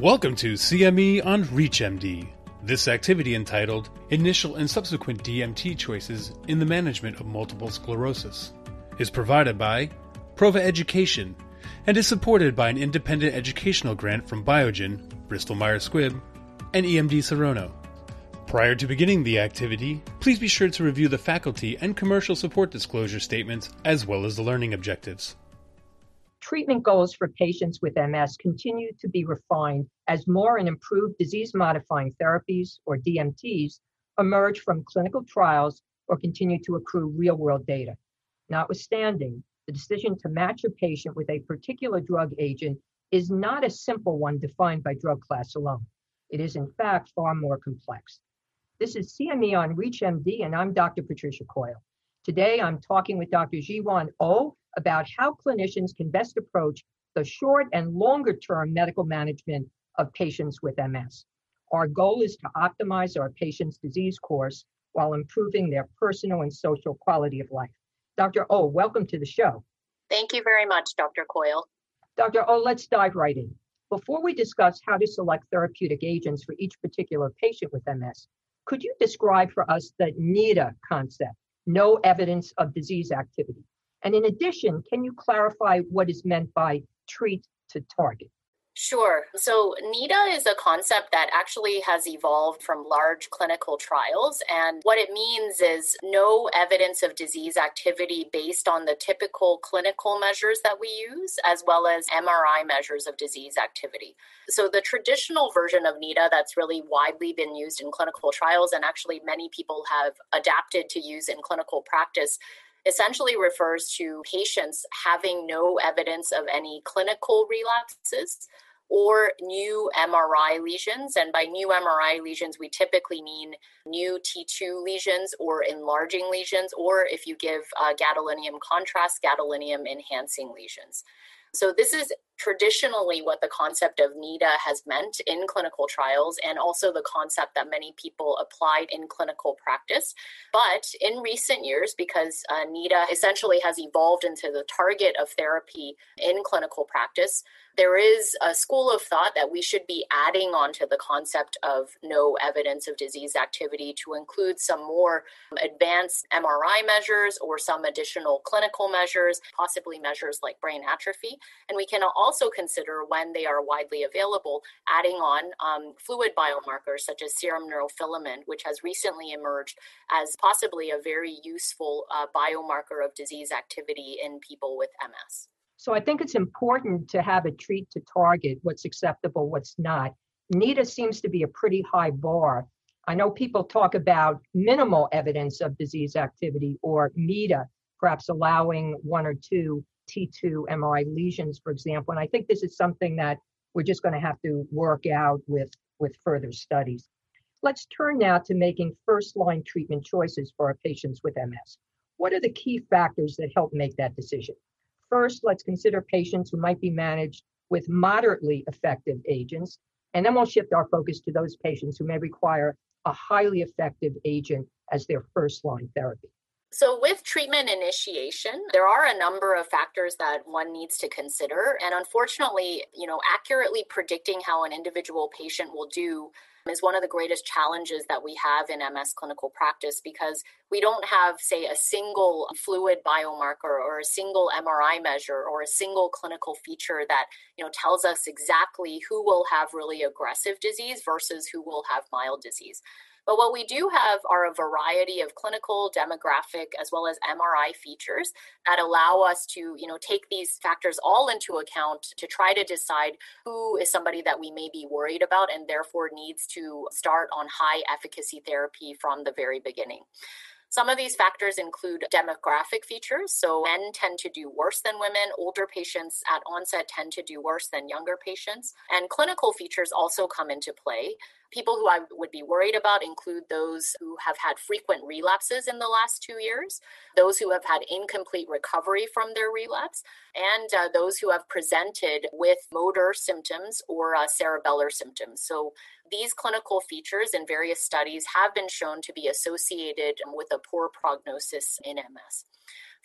Welcome to CME on ReachMD. This activity entitled Initial and Subsequent DMT Choices in the Management of Multiple Sclerosis is provided by Prova Education and is supported by an independent educational grant from Biogen, Bristol Myers Squibb, and EMD Serono. Prior to beginning the activity, please be sure to review the faculty and commercial support disclosure statements as well as the learning objectives. Treatment goals for patients with MS continue to be refined as more and improved disease modifying therapies, or DMTs, emerge from clinical trials or continue to accrue real world data. Notwithstanding, the decision to match a patient with a particular drug agent is not a simple one defined by drug class alone. It is, in fact, far more complex. This is CME on ReachMD, and I'm Dr. Patricia Coyle. Today, I'm talking with Dr. Jiwan Oh about how clinicians can best approach the short and longer term medical management of patients with MS. Our goal is to optimize our patients' disease course while improving their personal and social quality of life. Dr. O, oh, welcome to the show. Thank you very much, Dr. Coyle. Dr. O, oh, let's dive right in. Before we discuss how to select therapeutic agents for each particular patient with MS, could you describe for us the NEDA concept, no evidence of disease activity? And in addition, can you clarify what is meant by treat to target? Sure. So, NEDA is a concept that actually has evolved from large clinical trials. And what it means is no evidence of disease activity based on the typical clinical measures that we use, as well as MRI measures of disease activity. So, the traditional version of NEDA that's really widely been used in clinical trials, and actually many people have adapted to use in clinical practice, essentially refers to patients having no evidence of any clinical relapses or new MRI lesions. And by new MRI lesions, we typically mean new T2 lesions or enlarging lesions, or if you give uh, gadolinium contrast, gadolinium enhancing lesions. So, this is traditionally what the concept of NEDA has meant in clinical trials and also the concept that many people applied in clinical practice. But in recent years, because uh, NEDA essentially has evolved into the target of therapy in clinical practice, there is a school of thought that we should be adding on to the concept of no evidence of disease activity to include some more advanced MRI measures or some additional clinical measures, possibly measures like brain atrophy. And we can also also consider when they are widely available, adding on um, fluid biomarkers such as serum neurofilament, which has recently emerged as possibly a very useful uh, biomarker of disease activity in people with MS. So I think it's important to have a treat to target what's acceptable, what's not. NEDA seems to be a pretty high bar. I know people talk about minimal evidence of disease activity or MEDA, perhaps allowing one or two T2 MRI lesions, for example. And I think this is something that we're just going to have to work out with, with further studies. Let's turn now to making first line treatment choices for our patients with MS. What are the key factors that help make that decision? First, let's consider patients who might be managed with moderately effective agents, and then we'll shift our focus to those patients who may require a highly effective agent as their first line therapy. So, with treatment initiation, there are a number of factors that one needs to consider. And unfortunately, you know, accurately predicting how an individual patient will do is one of the greatest challenges that we have in MS clinical practice because we don't have, say, a single fluid biomarker or a single MRI measure or a single clinical feature that, you know, tells us exactly who will have really aggressive disease versus who will have mild disease. But what we do have are a variety of clinical, demographic, as well as MRI features that allow us to, you know, take these factors all into account to try to decide who is somebody that we may be worried about and therefore needs to start on high efficacy therapy from the very beginning. Some of these factors include demographic features. So, men tend to do worse than women. Older patients at onset tend to do worse than younger patients. And clinical features also come into play. People who I would be worried about include those who have had frequent relapses in the last two years, those who have had incomplete recovery from their relapse, and uh, those who have presented with motor symptoms or uh, cerebellar symptoms. So, these clinical features in various studies have been shown to be associated with a poor prognosis in MS.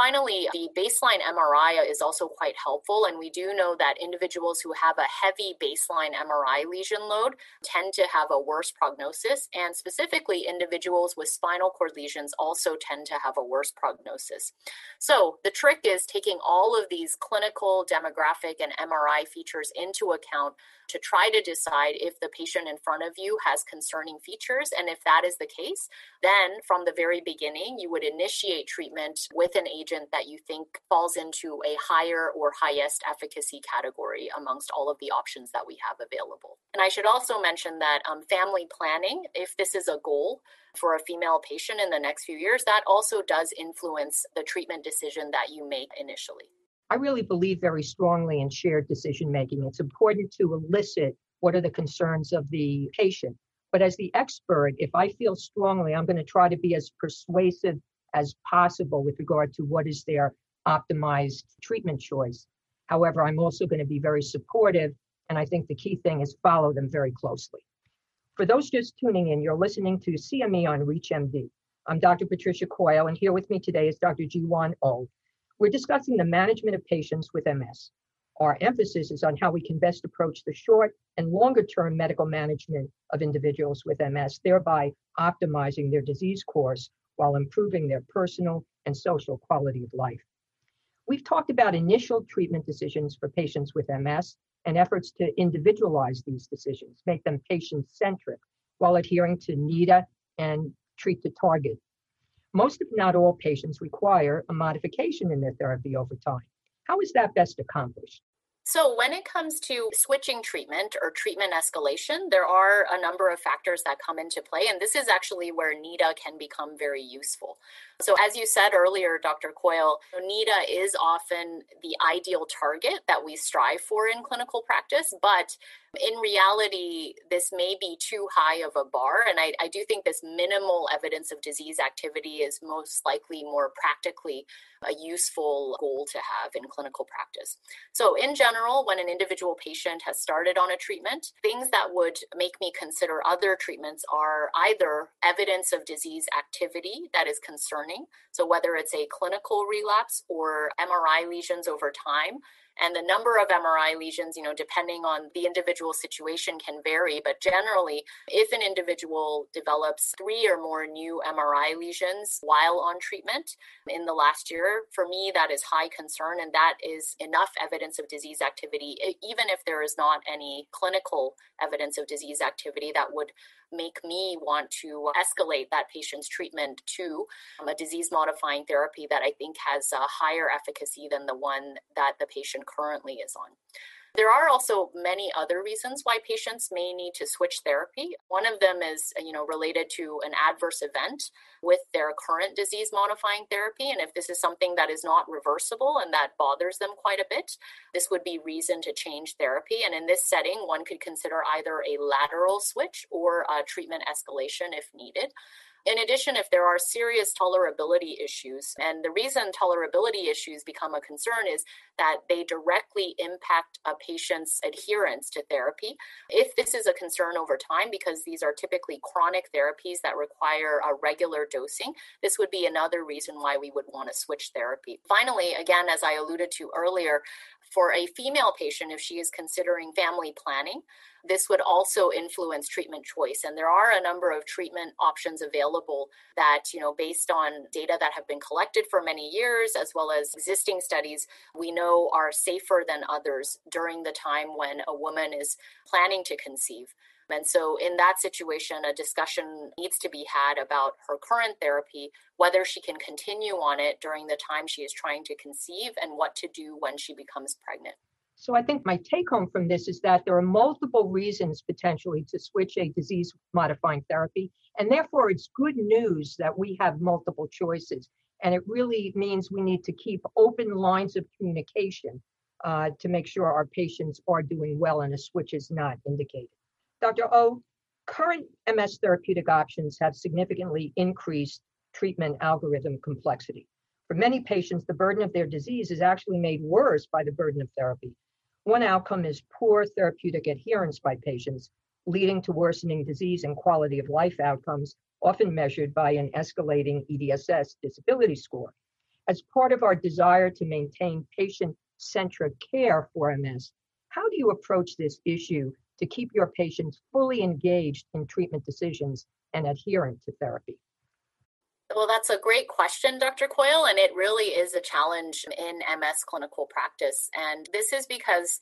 Finally, the baseline MRI is also quite helpful, and we do know that individuals who have a heavy baseline MRI lesion load tend to have a worse prognosis, and specifically, individuals with spinal cord lesions also tend to have a worse prognosis. So, the trick is taking all of these clinical, demographic, and MRI features into account to try to decide if the patient in front of you has concerning features. And if that is the case, then from the very beginning, you would initiate treatment with an agent that you think falls into a higher or highest efficacy category amongst all of the options that we have available. And I should also mention that um, family planning, if this is a goal, for a female patient in the next few years, that also does influence the treatment decision that you make initially. I really believe very strongly in shared decision making. It's important to elicit what are the concerns of the patient. But as the expert, if I feel strongly, I'm going to try to be as persuasive as possible with regard to what is their optimized treatment choice. However, I'm also going to be very supportive. And I think the key thing is follow them very closely. For those just tuning in, you're listening to CME on ReachMD. I'm Dr. Patricia Coyle, and here with me today is Dr. Jiwan Oh. We're discussing the management of patients with MS. Our emphasis is on how we can best approach the short and longer term medical management of individuals with MS, thereby optimizing their disease course while improving their personal and social quality of life. We've talked about initial treatment decisions for patients with MS and efforts to individualize these decisions, make them patient centric while adhering to NEDA and treat the target most, if not all, patients require a modification in their therapy over time. How is that best accomplished? So, when it comes to switching treatment or treatment escalation, there are a number of factors that come into play, and this is actually where NEDA can become very useful. So, as you said earlier, Dr. Coyle, NEDA is often the ideal target that we strive for in clinical practice, but in reality, this may be too high of a bar. And I, I, do think this minimal evidence of disease activity is most likely more practically a useful goal to have in clinical practice. So, in general, when an individual patient has started on a treatment, things that would make me consider other treatments are either evidence of disease activity that is concerning. So, whether it's a clinical relapse or MRI lesions over time, and the number of MRI lesions, you know, depending on the individual situation can vary. But generally, if an individual develops three or more new MRI lesions while on treatment in the last year, for me, that is high concern. And that is enough evidence of disease activity, even if there is not any clinical evidence of disease activity that would make me want to escalate that patient's treatment to um, a disease modifying therapy that I think has a higher efficacy than the one that the patient currently is on. There are also many other reasons why patients may need to switch therapy. One of them is, uh, you know, related to an adverse event with their current disease modifying therapy and if this is something that is not reversible and that bothers them quite a bit, this would be reason to change therapy and in this setting one could consider either a lateral switch or a treatment escalation if needed. In addition, if there are serious tolerability issues, and the reason tolerability issues become a concern is that they directly impact a patient's adherence to therapy. If this is a concern over time, because these are typically chronic therapies that require a regular dosing, this would be another reason why we would want to switch therapy. Finally, again, as I alluded to earlier, for a female patient, if she is considering family planning, this would also influence treatment choice. And there are a number of treatment options available that, you know, based on data that have been collected for many years, as well as existing studies, we know are safer than others during the time when a woman is planning to conceive. And so, in that situation, a discussion needs to be had about her current therapy, whether she can continue on it during the time she is trying to conceive, and what to do when she becomes pregnant. So I think my take home from this is that there are multiple reasons potentially to switch a disease modifying therapy. And therefore, it's good news that we have multiple choices. And it really means we need to keep open lines of communication uh, to make sure our patients are doing well and a switch is not indicated. Dr. O, current MS therapeutic options have significantly increased treatment algorithm complexity. For many patients, the burden of their disease is actually made worse by the burden of therapy. One outcome is poor therapeutic adherence by patients, leading to worsening disease and quality of life outcomes, often measured by an escalating EDSS disability score. As part of our desire to maintain patient centric care for MS, how do you approach this issue to keep your patients fully engaged in treatment decisions and adherent to therapy? Well, that's a great question, Dr. Coyle, and it really is a challenge in MS clinical practice. And this is because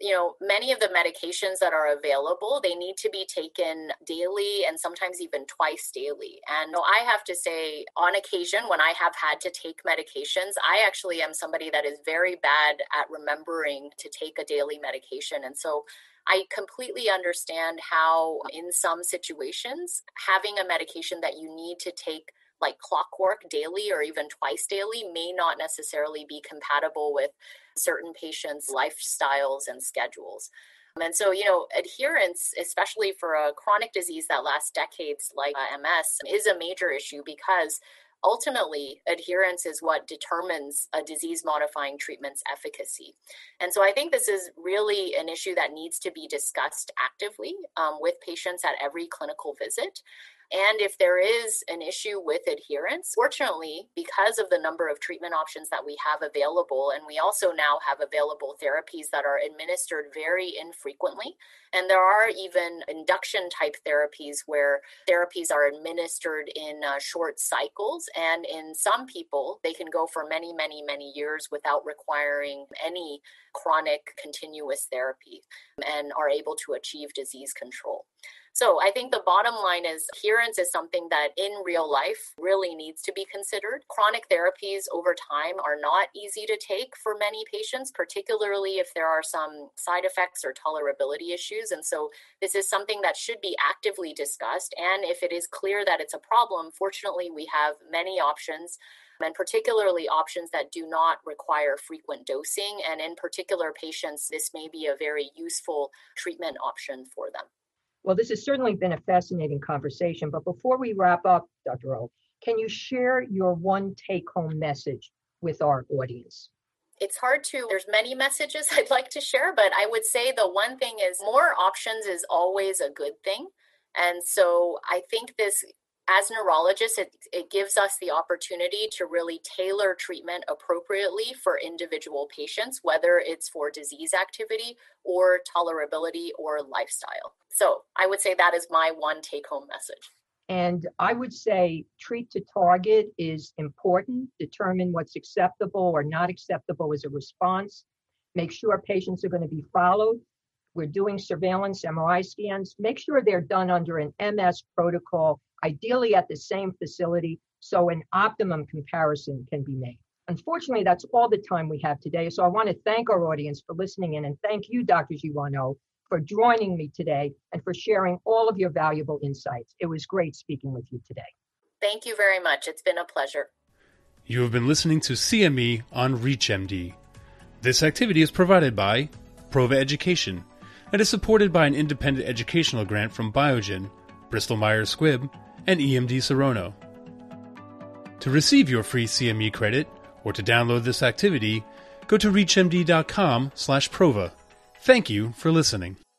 you know many of the medications that are available they need to be taken daily and sometimes even twice daily and i have to say on occasion when i have had to take medications i actually am somebody that is very bad at remembering to take a daily medication and so I completely understand how, in some situations, having a medication that you need to take like clockwork daily or even twice daily may not necessarily be compatible with certain patients' lifestyles and schedules. And so, you know, adherence, especially for a chronic disease that lasts decades like uh, MS, is a major issue because ultimately adherence is what determines a disease modifying treatment's efficacy. And so i think this is really an issue that needs to be discussed actively um, with patients at every clinical visit and if there is an issue with adherence, fortunately, because of the number of treatment options that we have available, and we also now have available therapies that are administered very infrequently, and there are even induction type therapies where therapies are administered in uh, short cycles. And in some people, they can go for many, many, many years without requiring any chronic continuous therapy and are able to achieve disease control. So I think the bottom line is adherence is something that in real life really needs to be considered. Chronic therapies over time are not easy to take for many patients, particularly if there are some side effects or tolerability issues. And so this is something that should be actively discussed. And if it is clear that it's a problem, fortunately, we have many options and particularly options that do not require frequent dosing. And in particular patients, this may be a very useful treatment option for them. Well, this has certainly been a fascinating conversation. But before we wrap up, Dr. O, can you share your one take home message with our audience? It's hard to, there's many messages I'd like to share, but I would say the one thing is more options is always a good thing. And so I think this as neurologists, it, it gives us the opportunity to really tailor treatment appropriately for individual patients, whether it's for disease activity or tolerability or lifestyle. So I would say that is my one take home message. And I would say treat to target is important. Determine what's acceptable or not acceptable as a response. Make sure patients are going to be followed. We're doing surveillance MRI scans. Make sure they're done under an MS protocol ideally at the same facility, so an optimum comparison can be made. Unfortunately, that's all the time we have today. So I want to thank our audience for listening in and thank you, Dr. Giuano, for joining me today and for sharing all of your valuable insights. It was great speaking with you today. Thank you very much. It's been a pleasure. You have been listening to CME on ReachMD. This activity is provided by Prova Education and is supported by an independent educational grant from Biogen, Bristol Myers Squibb, and EMD Serono. To receive your free CME credit or to download this activity, go to reachmd.com/prova. Thank you for listening.